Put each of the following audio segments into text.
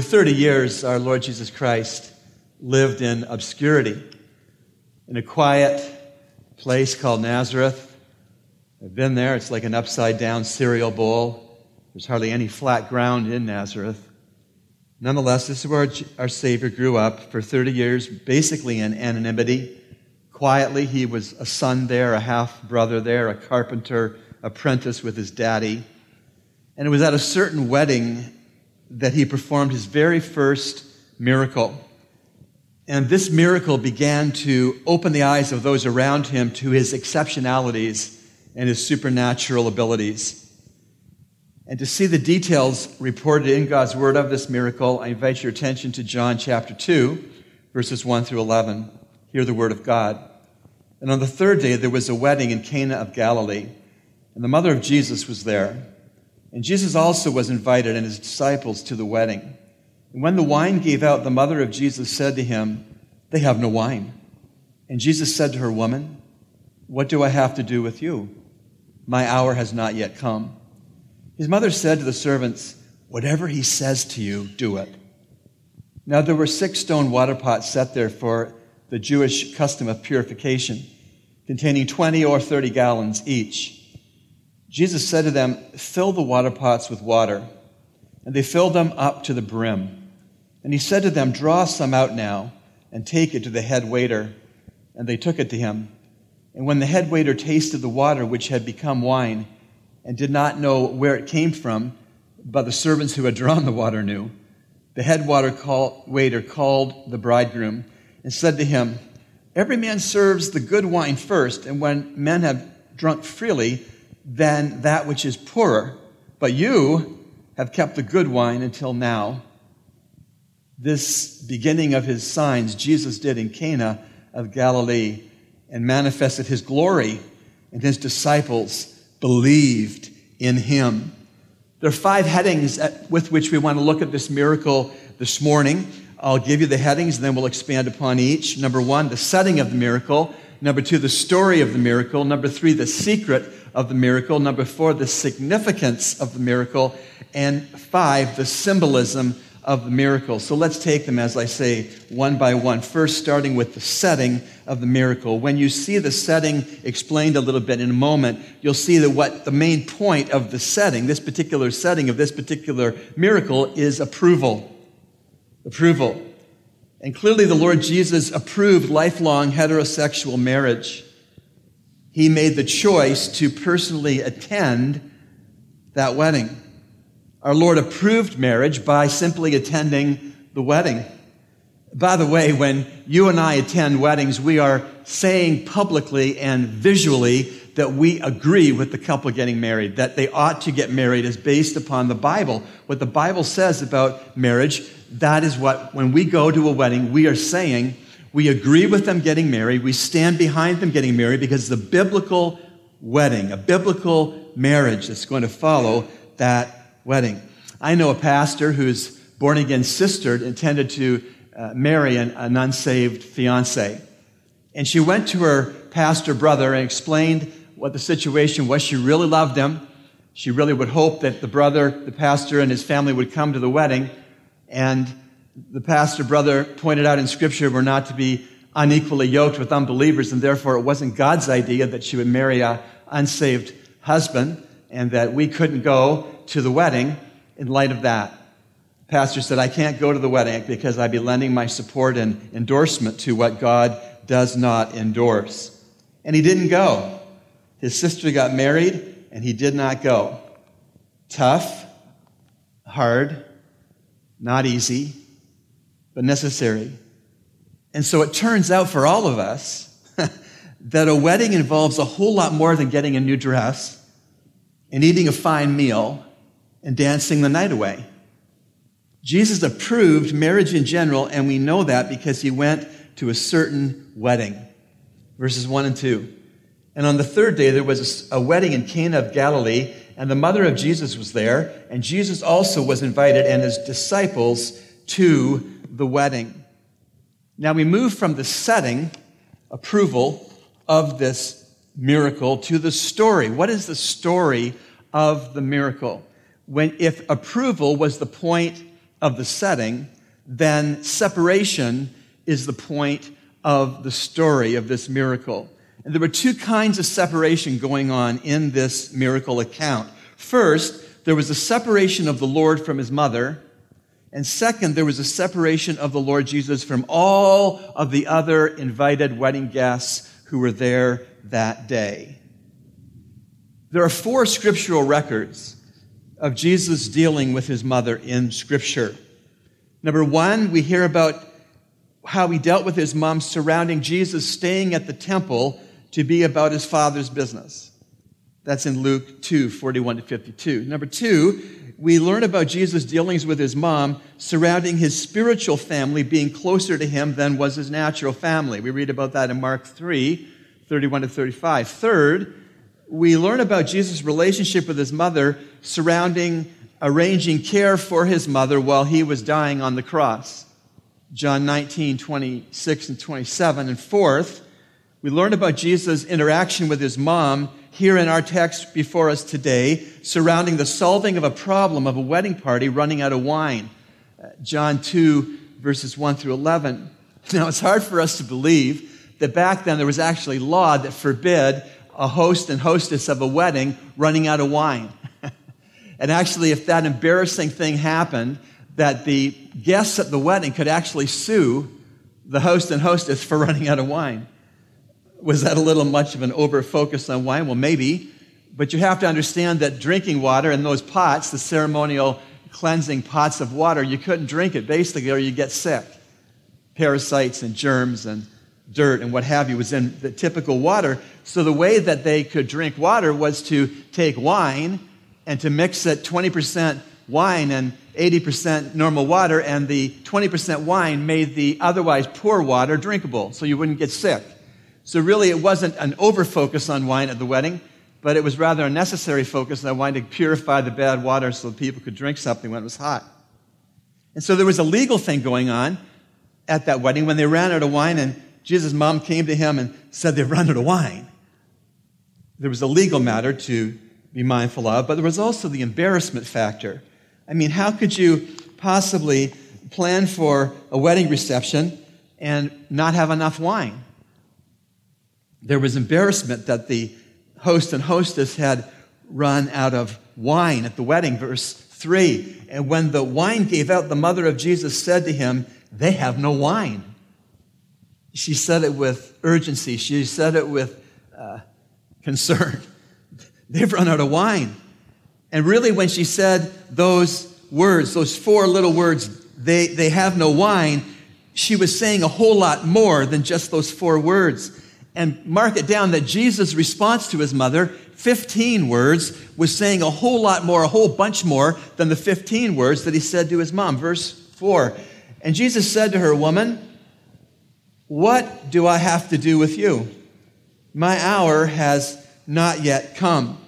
For 30 years, our Lord Jesus Christ lived in obscurity in a quiet place called Nazareth. I've been there. It's like an upside down cereal bowl. There's hardly any flat ground in Nazareth. Nonetheless, this is where our Savior grew up for 30 years, basically in anonymity. Quietly, he was a son there, a half brother there, a carpenter apprentice with his daddy. And it was at a certain wedding that he performed his very first miracle. And this miracle began to open the eyes of those around him to his exceptionalities and his supernatural abilities. And to see the details reported in God's word of this miracle, I invite your attention to John chapter 2, verses 1 through 11. Hear the word of God. And on the third day, there was a wedding in Cana of Galilee, and the mother of Jesus was there. And Jesus also was invited and his disciples to the wedding. And when the wine gave out, the mother of Jesus said to him, They have no wine. And Jesus said to her, Woman, what do I have to do with you? My hour has not yet come. His mother said to the servants, Whatever he says to you, do it. Now there were six stone water pots set there for the Jewish custom of purification, containing 20 or 30 gallons each. Jesus said to them, Fill the water pots with water. And they filled them up to the brim. And he said to them, Draw some out now and take it to the head waiter. And they took it to him. And when the head waiter tasted the water which had become wine and did not know where it came from, but the servants who had drawn the water knew, the head call, waiter called the bridegroom and said to him, Every man serves the good wine first, and when men have drunk freely, than that which is poorer. But you have kept the good wine until now. This beginning of his signs Jesus did in Cana of Galilee and manifested his glory, and his disciples believed in him. There are five headings at, with which we want to look at this miracle this morning. I'll give you the headings and then we'll expand upon each. Number one, the setting of the miracle. Number two, the story of the miracle. Number three, the secret of the miracle. Number four, the significance of the miracle. And five, the symbolism of the miracle. So let's take them, as I say, one by one. First, starting with the setting of the miracle. When you see the setting explained a little bit in a moment, you'll see that what the main point of the setting, this particular setting of this particular miracle, is approval. Approval. And clearly, the Lord Jesus approved lifelong heterosexual marriage he made the choice to personally attend that wedding. Our Lord approved marriage by simply attending the wedding. By the way, when you and I attend weddings, we are saying publicly and visually that we agree with the couple getting married, that they ought to get married is based upon the Bible. What the Bible says about marriage, that is what, when we go to a wedding, we are saying we agree with them getting married. We stand behind them getting married because a biblical wedding, a biblical marriage that's going to follow that wedding. I know a pastor whose born again sister intended to uh, marry an unsaved fiance. And she went to her pastor brother and explained what the situation was. She really loved him. She really would hope that the brother, the pastor, and his family would come to the wedding. And the pastor brother pointed out in Scripture we're not to be unequally yoked with unbelievers, and therefore it wasn't God's idea that she would marry a unsaved husband, and that we couldn't go to the wedding in light of that. The pastor said, I can't go to the wedding because I'd be lending my support and endorsement to what God does not endorse. And he didn't go. His sister got married, and he did not go. Tough, hard, not easy but necessary. And so it turns out for all of us that a wedding involves a whole lot more than getting a new dress and eating a fine meal and dancing the night away. Jesus approved marriage in general, and we know that because he went to a certain wedding. Verses 1 and 2. And on the third day, there was a wedding in Cana of Galilee, and the mother of Jesus was there, and Jesus also was invited, and his disciples to the wedding. Now we move from the setting, approval of this miracle, to the story. What is the story of the miracle? When, if approval was the point of the setting, then separation is the point of the story of this miracle. And there were two kinds of separation going on in this miracle account. First, there was a separation of the Lord from his mother. And second, there was a separation of the Lord Jesus from all of the other invited wedding guests who were there that day. There are four scriptural records of Jesus dealing with his mother in Scripture. Number one, we hear about how he dealt with his mom surrounding Jesus staying at the temple to be about his father's business. That's in Luke 2 41 to 52. Number two, we learn about Jesus' dealings with his mom surrounding his spiritual family being closer to him than was his natural family. We read about that in Mark 3 31 to 35. Third, we learn about Jesus' relationship with his mother surrounding arranging care for his mother while he was dying on the cross. John 19, 26 and 27. And fourth, we learn about Jesus' interaction with his mom here in our text before us today surrounding the solving of a problem of a wedding party running out of wine. Uh, John 2, verses 1 through 11. Now, it's hard for us to believe that back then there was actually law that forbid a host and hostess of a wedding running out of wine. and actually, if that embarrassing thing happened, that the guests at the wedding could actually sue the host and hostess for running out of wine. Was that a little much of an over focus on wine? Well, maybe. But you have to understand that drinking water in those pots, the ceremonial cleansing pots of water, you couldn't drink it basically or you get sick. Parasites and germs and dirt and what have you was in the typical water. So the way that they could drink water was to take wine and to mix it 20% wine and 80% normal water, and the 20% wine made the otherwise poor water drinkable so you wouldn't get sick. So really, it wasn't an over focus on wine at the wedding, but it was rather a necessary focus on wine to purify the bad water so people could drink something when it was hot. And so there was a legal thing going on at that wedding when they ran out of wine and Jesus' mom came to him and said they've run out of wine. There was a legal matter to be mindful of, but there was also the embarrassment factor. I mean, how could you possibly plan for a wedding reception and not have enough wine? There was embarrassment that the host and hostess had run out of wine at the wedding, verse 3. And when the wine gave out, the mother of Jesus said to him, They have no wine. She said it with urgency. She said it with uh, concern. They've run out of wine. And really, when she said those words, those four little words, they, they have no wine, she was saying a whole lot more than just those four words. And mark it down that Jesus' response to his mother, 15 words, was saying a whole lot more, a whole bunch more than the 15 words that he said to his mom. Verse 4. And Jesus said to her, Woman, what do I have to do with you? My hour has not yet come.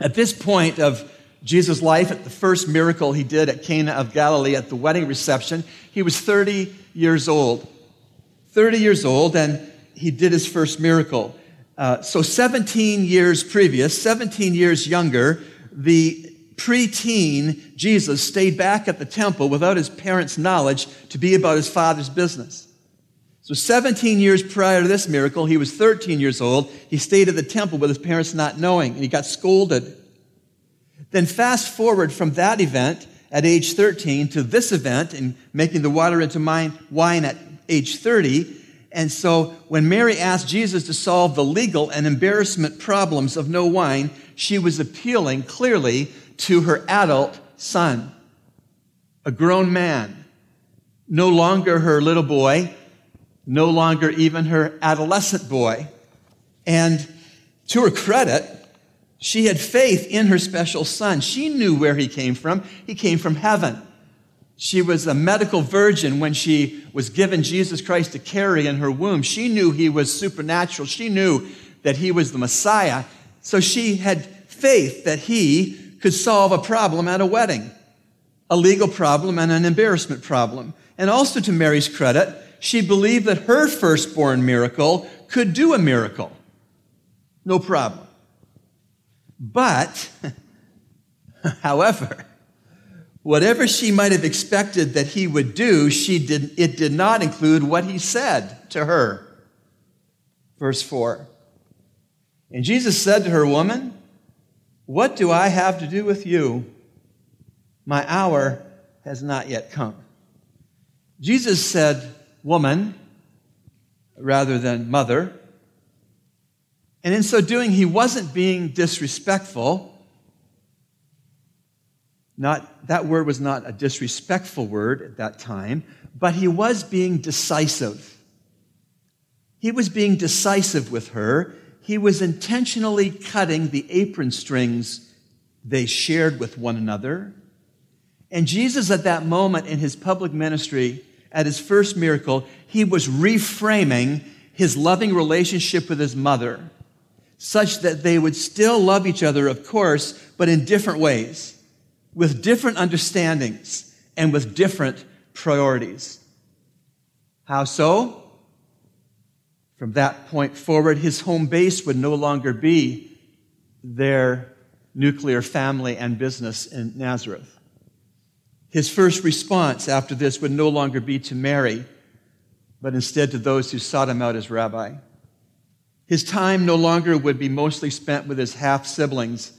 At this point of Jesus' life, at the first miracle he did at Cana of Galilee at the wedding reception, he was 30 years old. 30 years old, and he did his first miracle. Uh, so 17 years previous, 17 years younger, the preteen Jesus stayed back at the temple without his parents' knowledge to be about his father's business. So 17 years prior to this miracle, he was 13 years old. He stayed at the temple with his parents not knowing, and he got scolded. Then fast forward from that event at age 13 to this event and making the water into wine at age 30. And so when Mary asked Jesus to solve the legal and embarrassment problems of no wine, she was appealing clearly to her adult son, a grown man, no longer her little boy, no longer even her adolescent boy. And to her credit, she had faith in her special son. She knew where he came from. He came from heaven. She was a medical virgin when she was given Jesus Christ to carry in her womb. She knew he was supernatural. She knew that he was the Messiah. So she had faith that he could solve a problem at a wedding, a legal problem and an embarrassment problem. And also to Mary's credit, she believed that her firstborn miracle could do a miracle. No problem. But, however, Whatever she might have expected that he would do, she did, it did not include what he said to her. Verse 4. And Jesus said to her, Woman, what do I have to do with you? My hour has not yet come. Jesus said, Woman, rather than mother. And in so doing, he wasn't being disrespectful. Not, that word was not a disrespectful word at that time, but he was being decisive. He was being decisive with her. He was intentionally cutting the apron strings they shared with one another. And Jesus, at that moment in his public ministry, at his first miracle, he was reframing his loving relationship with his mother such that they would still love each other, of course, but in different ways, with different understandings, and with different priorities. How so? From that point forward, his home base would no longer be their nuclear family and business in Nazareth. His first response after this would no longer be to Mary, but instead to those who sought him out as rabbi. His time no longer would be mostly spent with his half siblings.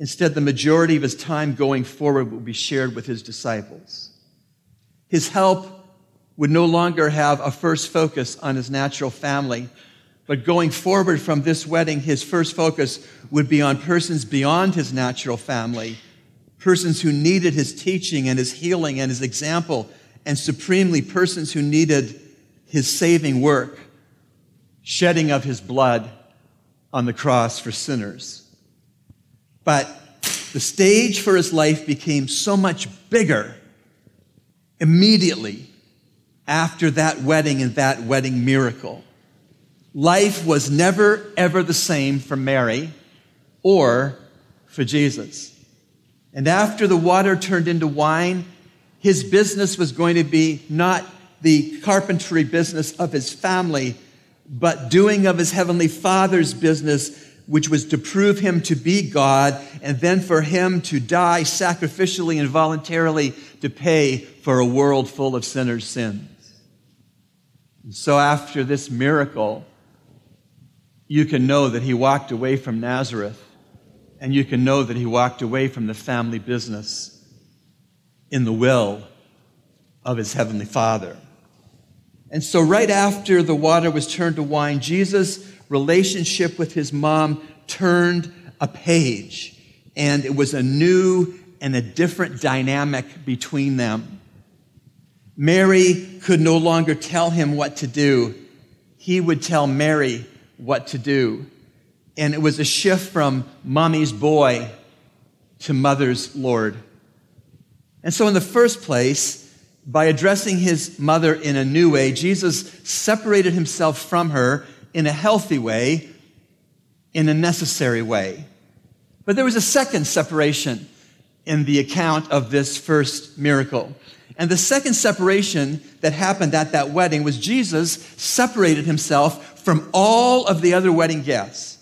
Instead, the majority of his time going forward would be shared with his disciples. His help would no longer have a first focus on his natural family, but going forward from this wedding, his first focus would be on persons beyond his natural family persons who needed his teaching and his healing and his example, and supremely persons who needed his saving work, shedding of his blood on the cross for sinners. But the stage for his life became so much bigger immediately after that wedding and that wedding miracle. Life was never, ever the same for Mary or for Jesus. And after the water turned into wine, his business was going to be not the carpentry business of his family, but doing of his heavenly father's business, which was to prove him to be God and then for him to die sacrificially and voluntarily to pay for a world full of sinners' sins. And so after this miracle, you can know that he walked away from Nazareth and you can know that he walked away from the family business in the will of his heavenly Father. And so, right after the water was turned to wine, Jesus' relationship with his mom turned a page, and it was a new and a different dynamic between them. Mary could no longer tell him what to do, he would tell Mary what to do and it was a shift from mommy's boy to mother's Lord. And so, in the first place, by addressing his mother in a new way, Jesus separated himself from her in a healthy way, in a necessary way. But there was a second separation in the account of this first miracle. And the second separation that happened at that wedding was Jesus separated himself from all of the other wedding guests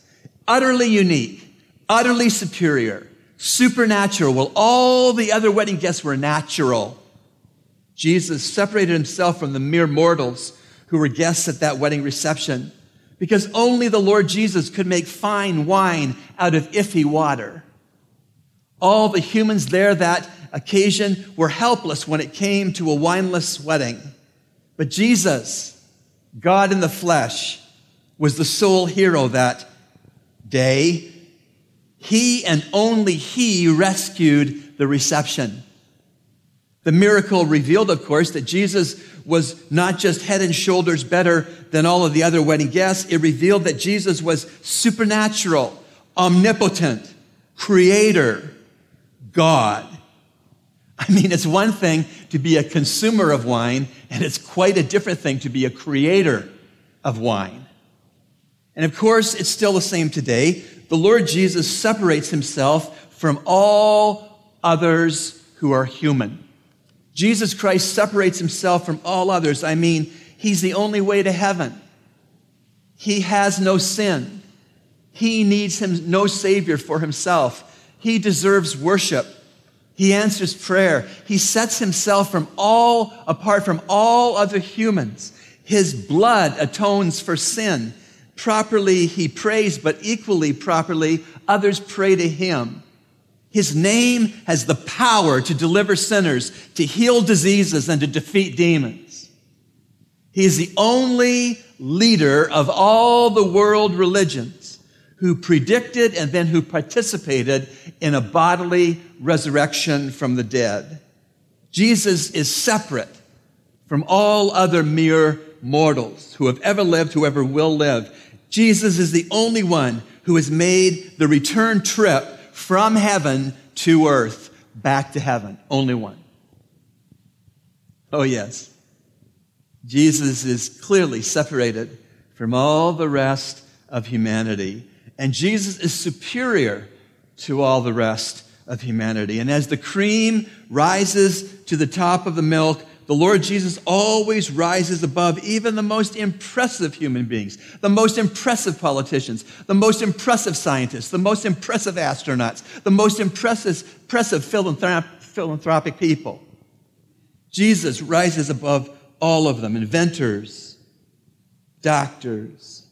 utterly unique, utterly superior, supernatural. Well, all the other wedding guests were natural. Jesus separated himself from the mere mortals who were guests at that wedding reception because only the Lord Jesus could make fine wine out of iffy water. All the humans there that occasion were helpless when it came to a wineless wedding. But Jesus, God in the flesh, was the sole hero that day, he and only he rescued the reception. The miracle revealed, of course, that Jesus was not just head and shoulders better than all of the other wedding guests. It revealed that Jesus was supernatural, omnipotent, creator, God. I mean, it's one thing to be a consumer of wine, and it's quite a different thing to be a creator of wine. And of course, it's still the same today. The Lord Jesus separates himself from all others who are human. Jesus Christ separates himself from all others. I mean, he's the only way to heaven. He has no sin. He needs him, no savior for himself. He deserves worship. He answers prayer. He sets himself from all apart from all other humans. His blood atones for sin. Properly he prays, but equally properly others pray to him. His name has the power to deliver sinners, to heal diseases, and to defeat demons. He is the only leader of all the world religions who predicted and then who participated in a bodily resurrection from the dead. Jesus is separate from all other mere mortals who have ever lived, who ever will live. Jesus is the only one who has made the return trip from heaven to earth, back to heaven. Only one. Oh, yes. Jesus is clearly separated from all the rest of humanity. And Jesus is superior to all the rest of humanity. And as the cream rises to the top of the milk, the Lord Jesus always rises above even the most impressive human beings, the most impressive politicians, the most impressive scientists, the most impressive astronauts, the most impressive, impressive philanthrop- philanthropic people. Jesus rises above all of them inventors, doctors,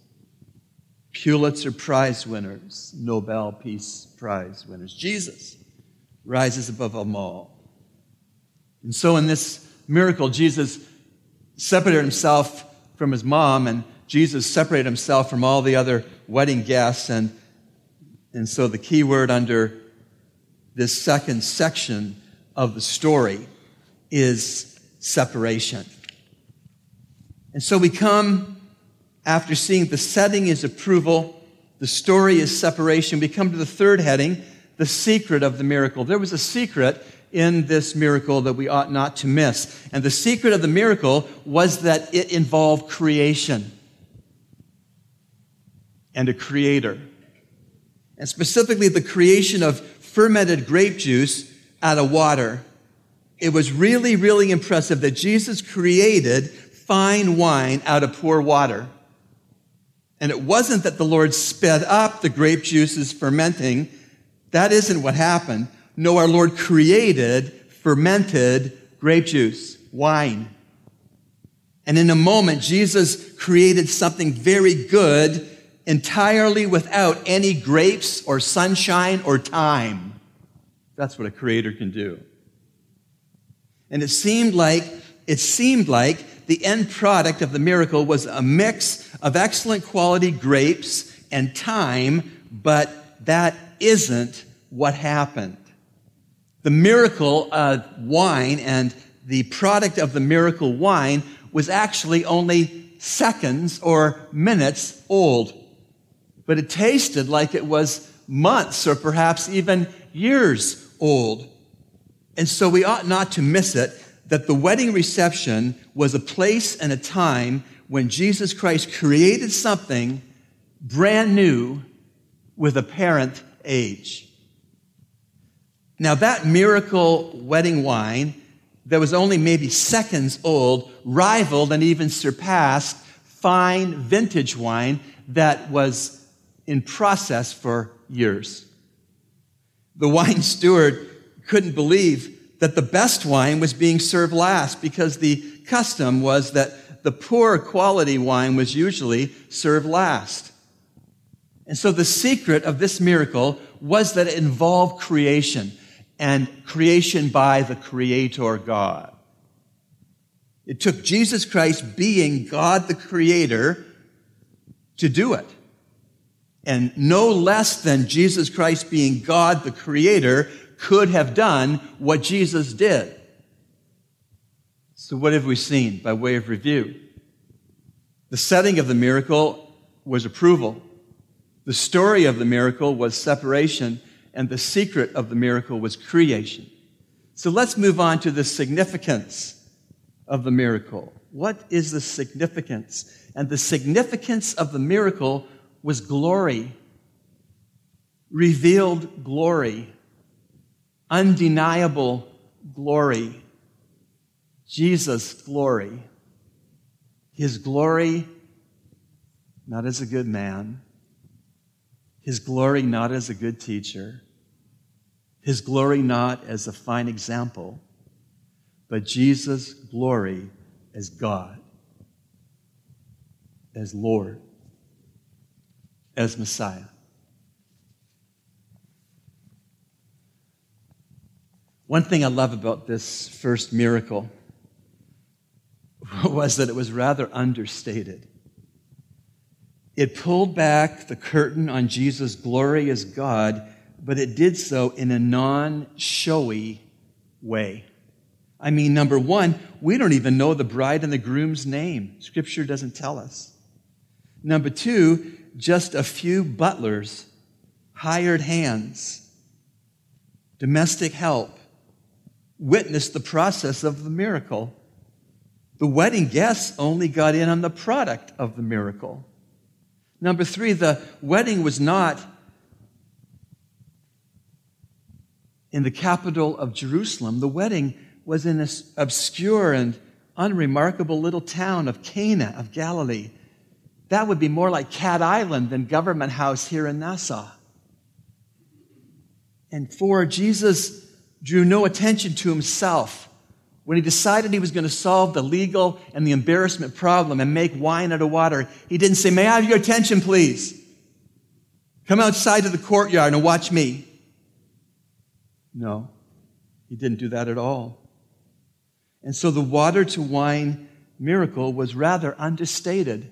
Pulitzer Prize winners, Nobel Peace Prize winners. Jesus rises above them all. And so, in this miracle, Jesus separated himself from his mom, and Jesus separated himself from all the other wedding guests. And, and so, the key word under this second section of the story is separation. And so, we come after seeing the setting is approval, the story is separation, we come to the third heading, the secret of the miracle. There was a secret in this miracle that we ought not to miss. And the secret of the miracle was that it involved creation and a creator. And specifically, the creation of fermented grape juice out of water. It was really, really impressive that Jesus created fine wine out of poor water. And it wasn't that the Lord sped up the grape juices fermenting. That isn't what happened. No, our Lord created fermented grape juice, wine. And in a moment, Jesus created something very good entirely without any grapes or sunshine or time. That's what a creator can do. And it seemed like, it seemed like the end product of the miracle was a mix of excellent quality grapes and time, but that isn't what happened. The miracle of wine and the product of the miracle wine was actually only seconds or minutes old. But it tasted like it was months or perhaps even years old. And so we ought not to miss it that the wedding reception was a place and a time when Jesus Christ created something brand new with apparent age. Now, that miracle wedding wine that was only maybe seconds old rivaled and even surpassed fine vintage wine that was in process for years. The wine steward couldn't believe that the best wine was being served last because the custom was that the poor quality wine was usually served last. And so the secret of this miracle was that it involved creation and creation by the Creator God. It took Jesus Christ being God the Creator to do it. And no less than Jesus Christ being God the Creator could have done what Jesus did. So, what have we seen by way of review? The setting of the miracle was approval. The story of the miracle was separation, and the secret of the miracle was creation. So let's move on to the significance of the miracle. What is the significance? And the significance of the miracle was glory, revealed glory undeniable glory. Jesus' glory. His glory, not as a good man, his glory, not as a good teacher, His glory not as a fine example, but Jesus' glory as God, as Lord, as Messiah. One thing I love about this first miracle was that it was rather understated. It pulled back the curtain on Jesus' glory as God, but it did so in a non showy way. I mean, number one, we don't even know the bride and the groom's name. Scripture doesn't tell us. Number two, just a few butlers, hired hands, domestic help witnessed the process of the miracle. The wedding guests only got in on the product of the miracle. Number three, the wedding was not in the capital of Jerusalem. The wedding was in this obscure and unremarkable little town of Cana of Galilee. That would be more like Cat Island than Government House here in Nassau. And for Jesus drew no attention to himself. When he decided he was going to solve the legal and the embarrassment problem and make wine out of water, he didn't say, May I have your attention, please? Come outside to the courtyard and watch me. No, he didn't do that at all. And so the water to wine miracle was rather understated.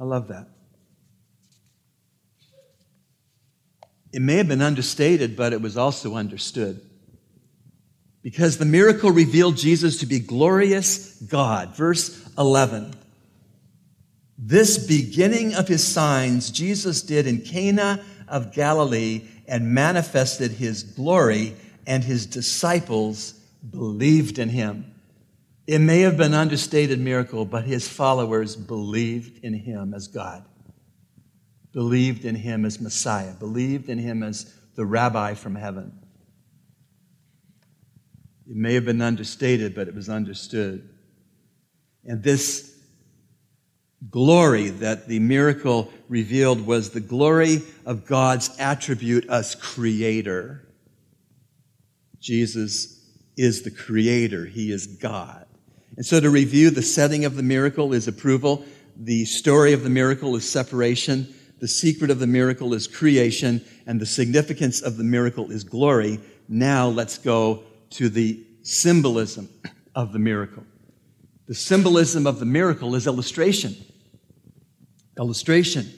I love that. It may have been understated, but it was also understood. Because the miracle revealed Jesus to be glorious God. Verse 11. This beginning of his signs Jesus did in Cana of Galilee and manifested his glory, and his disciples believed in him. It may have been understated miracle, but his followers believed in him as God believed in him as Messiah, believed in him as the rabbi from heaven. It may have been understated, but it was understood. And this glory that the miracle revealed was the glory of God's attribute as creator. Jesus is the creator, he is God. And so to review, the setting of the miracle is approval, the story of the miracle is separation, the secret of the miracle is creation, and the significance of the miracle is glory. Now let's go to the symbolism of the miracle. The symbolism of the miracle is illustration. Illustration.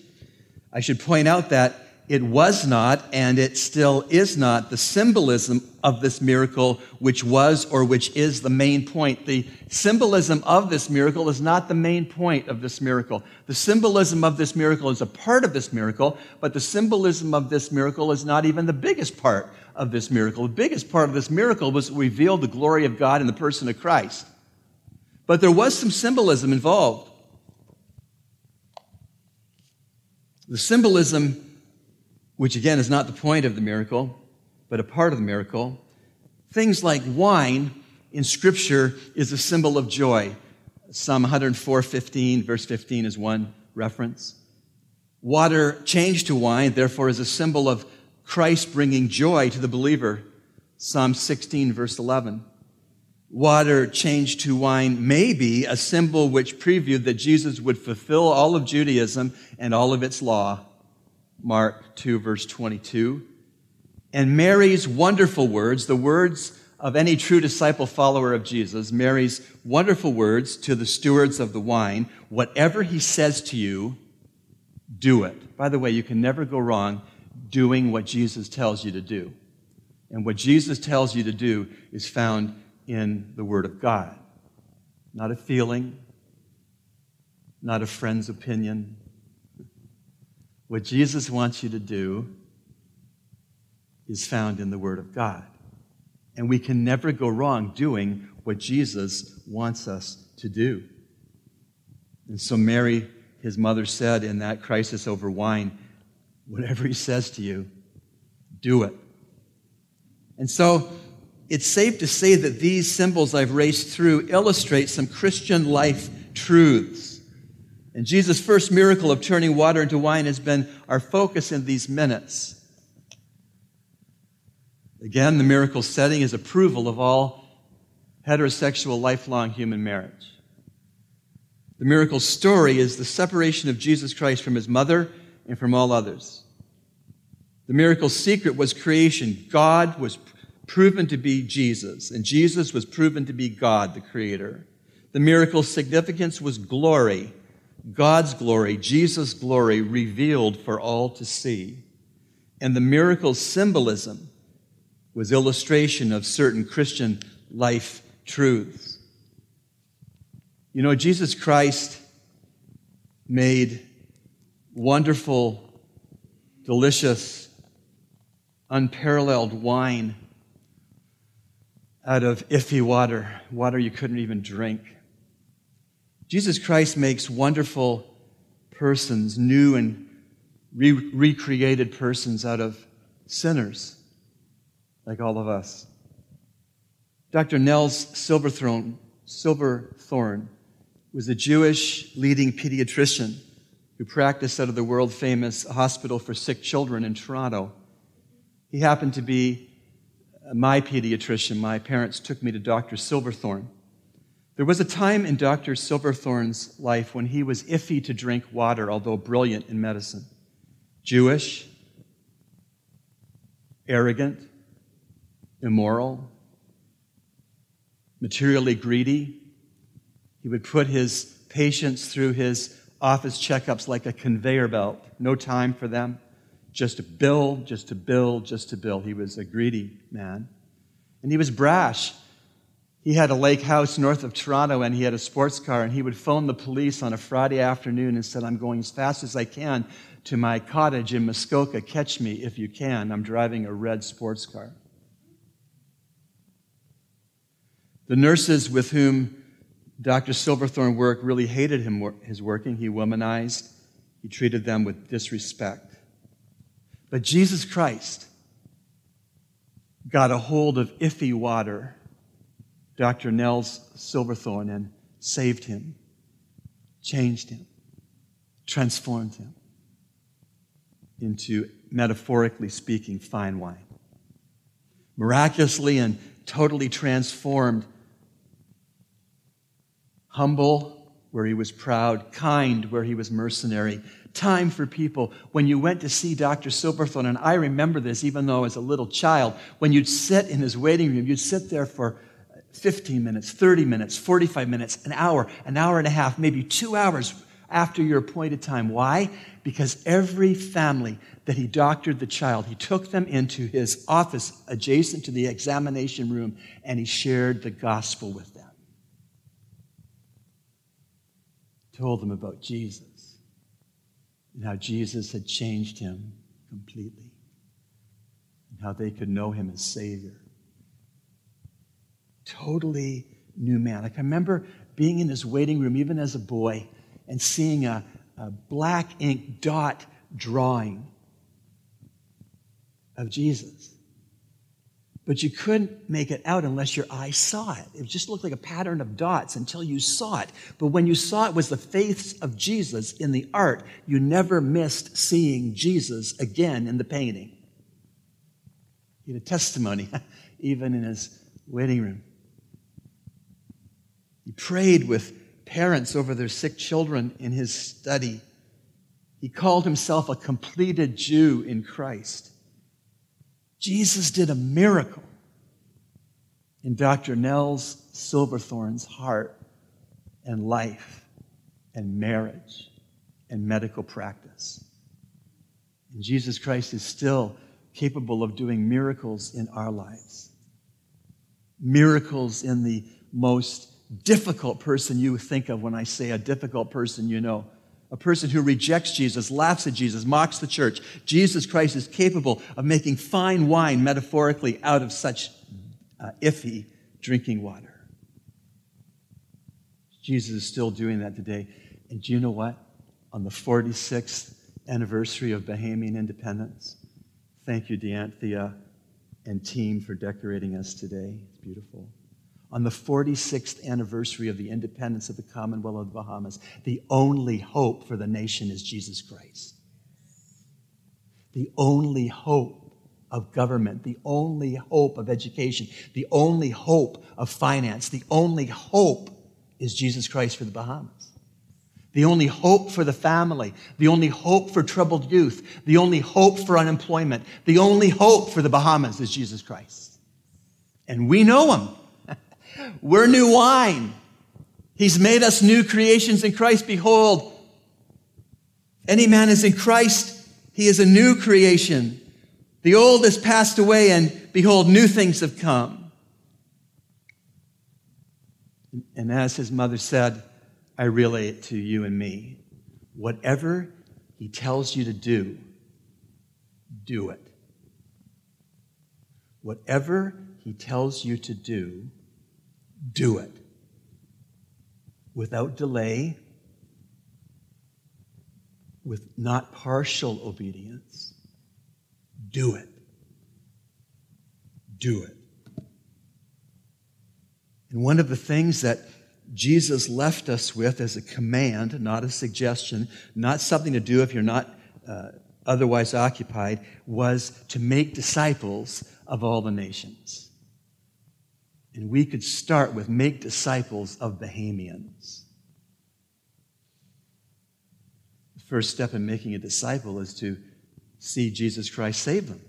I should point out that it was not, and it still is not, the symbolism of this miracle, which was or which is the main point. The symbolism of this miracle is not the main point of this miracle. The symbolism of this miracle is a part of this miracle, but the symbolism of this miracle is not even the biggest part of this miracle. The biggest part of this miracle was to reveal the glory of God in the person of Christ. But there was some symbolism involved. The symbolism which again is not the point of the miracle, but a part of the miracle. Things like wine in Scripture is a symbol of joy. Psalm 104, 15, verse 15 is one reference. Water changed to wine, therefore, is a symbol of Christ bringing joy to the believer. Psalm 16, verse 11. Water changed to wine may be a symbol which previewed that Jesus would fulfill all of Judaism and all of its law. Mark 2, verse 22. And Mary's wonderful words, the words of any true disciple follower of Jesus, Mary's wonderful words to the stewards of the wine whatever he says to you, do it. By the way, you can never go wrong doing what Jesus tells you to do. And what Jesus tells you to do is found in the Word of God, not a feeling, not a friend's opinion, what Jesus wants you to do is found in the Word of God. And we can never go wrong doing what Jesus wants us to do. And so, Mary, his mother, said in that crisis over wine, whatever he says to you, do it. And so, it's safe to say that these symbols I've raced through illustrate some Christian life truths and Jesus' first miracle of turning water into wine has been our focus in these minutes. Again, the miracle setting is approval of all heterosexual lifelong human marriage. The miracle story is the separation of Jesus Christ from his mother and from all others. The miracle secret was creation. God was proven to be Jesus, and Jesus was proven to be God, the Creator. The miracle's significance was glory, God's glory, Jesus' glory revealed for all to see. And the miracle's symbolism was illustration of certain Christian life truths. You know, Jesus Christ made wonderful, delicious, unparalleled wine out of iffy water, water you couldn't even drink. Jesus Christ makes wonderful persons, new and re- recreated persons out of sinners like all of us. Dr. Nelles Silverthorne, Silverthorne was a Jewish leading pediatrician who practiced out of the world famous Hospital for Sick Children in Toronto. He happened to be my pediatrician. My parents took me to Dr. Silverthorne. There was a time in Dr. Silverthorne's life when he was iffy to drink water, although brilliant in medicine. Jewish, arrogant, immoral, materially greedy. He would put his patients through his office checkups like a conveyor belt, no time for them, just to build, just to build, just to build. He was a greedy man. And he was brash. He had a lake house north of Toronto and he had a sports car, and he would phone the police on a Friday afternoon and said, I'm going as fast as I can to my cottage in Muskoka. Catch me if you can. I'm driving a red sports car. The nurses with whom Dr. Silverthorne worked really hated him, his working. He womanized, he treated them with disrespect. But Jesus Christ got a hold of iffy water, Dr. Nelles Silverthorne, and saved him, changed him, transformed him into, metaphorically speaking, fine wine. Miraculously and totally transformed humble where he was proud, kind where he was mercenary, time for people. When you went to see Dr. Silverthorne, and I remember this even though I was a little child, when you'd sit in his waiting room, you'd sit there for 15 minutes, 30 minutes, 45 minutes, an hour, an hour and a half, maybe two hours after your appointed time. Why? Because every family that he doctored the child, he took them into his office adjacent to the examination room and he shared the gospel with them. told them about Jesus and how Jesus had changed him completely and how they could know him as Savior. Totally new man. Like I remember being in his waiting room, even as a boy, and seeing a, a black ink dot drawing of Jesus but you couldn't make it out unless your eye saw it. It just looked like a pattern of dots until you saw it. But when you saw it was the face of Jesus in the art, you never missed seeing Jesus again in the painting. He had a testimony, even in his waiting room. He prayed with parents over their sick children in his study. He called himself a completed Jew in Christ. Jesus did a miracle in Dr. Nelles Silverthorne's heart and life and marriage and medical practice. And Jesus Christ is still capable of doing miracles in our lives. Miracles in the most difficult person you think of when I say a difficult person you know a person who rejects Jesus, laughs at Jesus, mocks the church. Jesus Christ is capable of making fine wine, metaphorically, out of such uh, iffy drinking water. Jesus is still doing that today. And do you know what? On the 46th anniversary of Bahamian independence, thank you, Dianthea and team, for decorating us today. It's beautiful on the 46th anniversary of the independence of the Commonwealth of the Bahamas, the only hope for the nation is Jesus Christ. The only hope of government, the only hope of education, the only hope of finance, the only hope is Jesus Christ for the Bahamas. The only hope for the family, the only hope for troubled youth, the only hope for unemployment, the only hope for the Bahamas is Jesus Christ. And we know him. We're new wine. He's made us new creations in Christ. Behold, any man is in Christ, he is a new creation. The old has passed away, and behold, new things have come. And as his mother said, I relay it to you and me. Whatever he tells you to do, do it. Whatever he tells you to do, do it. Without delay, with not partial obedience, do it. Do it. And one of the things that Jesus left us with as a command, not a suggestion, not something to do if you're not uh, otherwise occupied, was to make disciples of all the nations. And we could start with make disciples of Bahamians. The first step in making a disciple is to see Jesus Christ save them.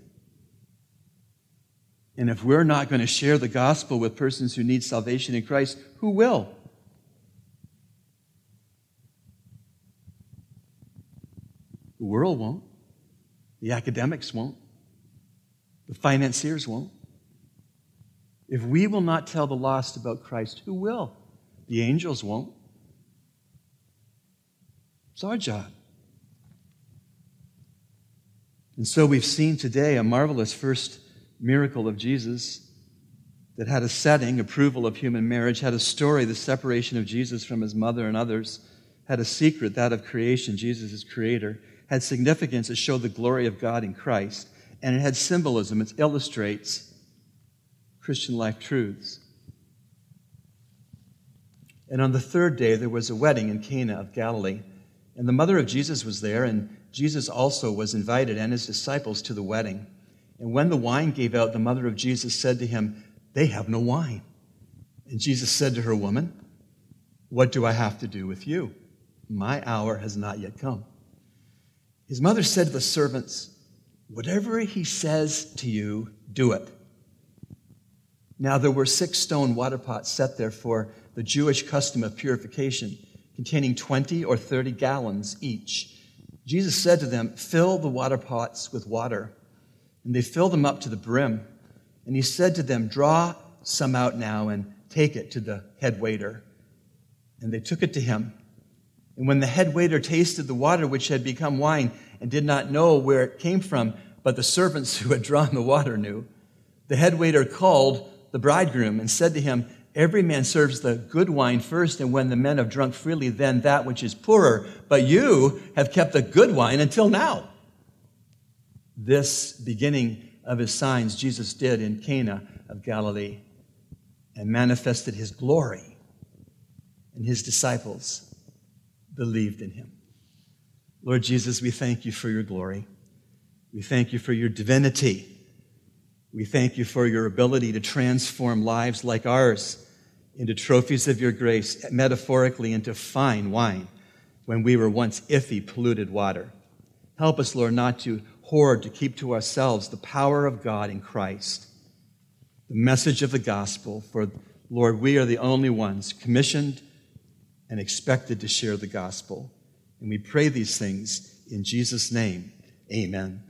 And if we're not going to share the gospel with persons who need salvation in Christ, who will? The world won't. The academics won't. The financiers won't. If we will not tell the lost about Christ, who will? The angels won't. It's our job. And so we've seen today a marvelous first miracle of Jesus that had a setting, approval of human marriage, had a story, the separation of Jesus from his mother and others, had a secret, that of creation, Jesus is creator, had significance, it showed the glory of God in Christ, and it had symbolism, it illustrates Christian life truths. And on the third day, there was a wedding in Cana of Galilee. And the mother of Jesus was there, and Jesus also was invited and his disciples to the wedding. And when the wine gave out, the mother of Jesus said to him, They have no wine. And Jesus said to her, Woman, what do I have to do with you? My hour has not yet come. His mother said to the servants, Whatever he says to you, do it. Now there were six stone water pots set there for the Jewish custom of purification, containing 20 or 30 gallons each. Jesus said to them, Fill the water pots with water. And they filled them up to the brim. And he said to them, Draw some out now and take it to the head waiter. And they took it to him. And when the head waiter tasted the water which had become wine and did not know where it came from, but the servants who had drawn the water knew, the head waiter called the bridegroom and said to him, Every man serves the good wine first, and when the men have drunk freely, then that which is poorer. But you have kept the good wine until now. This beginning of his signs Jesus did in Cana of Galilee and manifested his glory, and his disciples believed in him. Lord Jesus, we thank you for your glory. We thank you for your divinity. We thank you for your ability to transform lives like ours into trophies of your grace, metaphorically into fine wine when we were once iffy, polluted water. Help us, Lord, not to hoard, to keep to ourselves the power of God in Christ, the message of the gospel. For, Lord, we are the only ones commissioned and expected to share the gospel. And we pray these things in Jesus' name. Amen.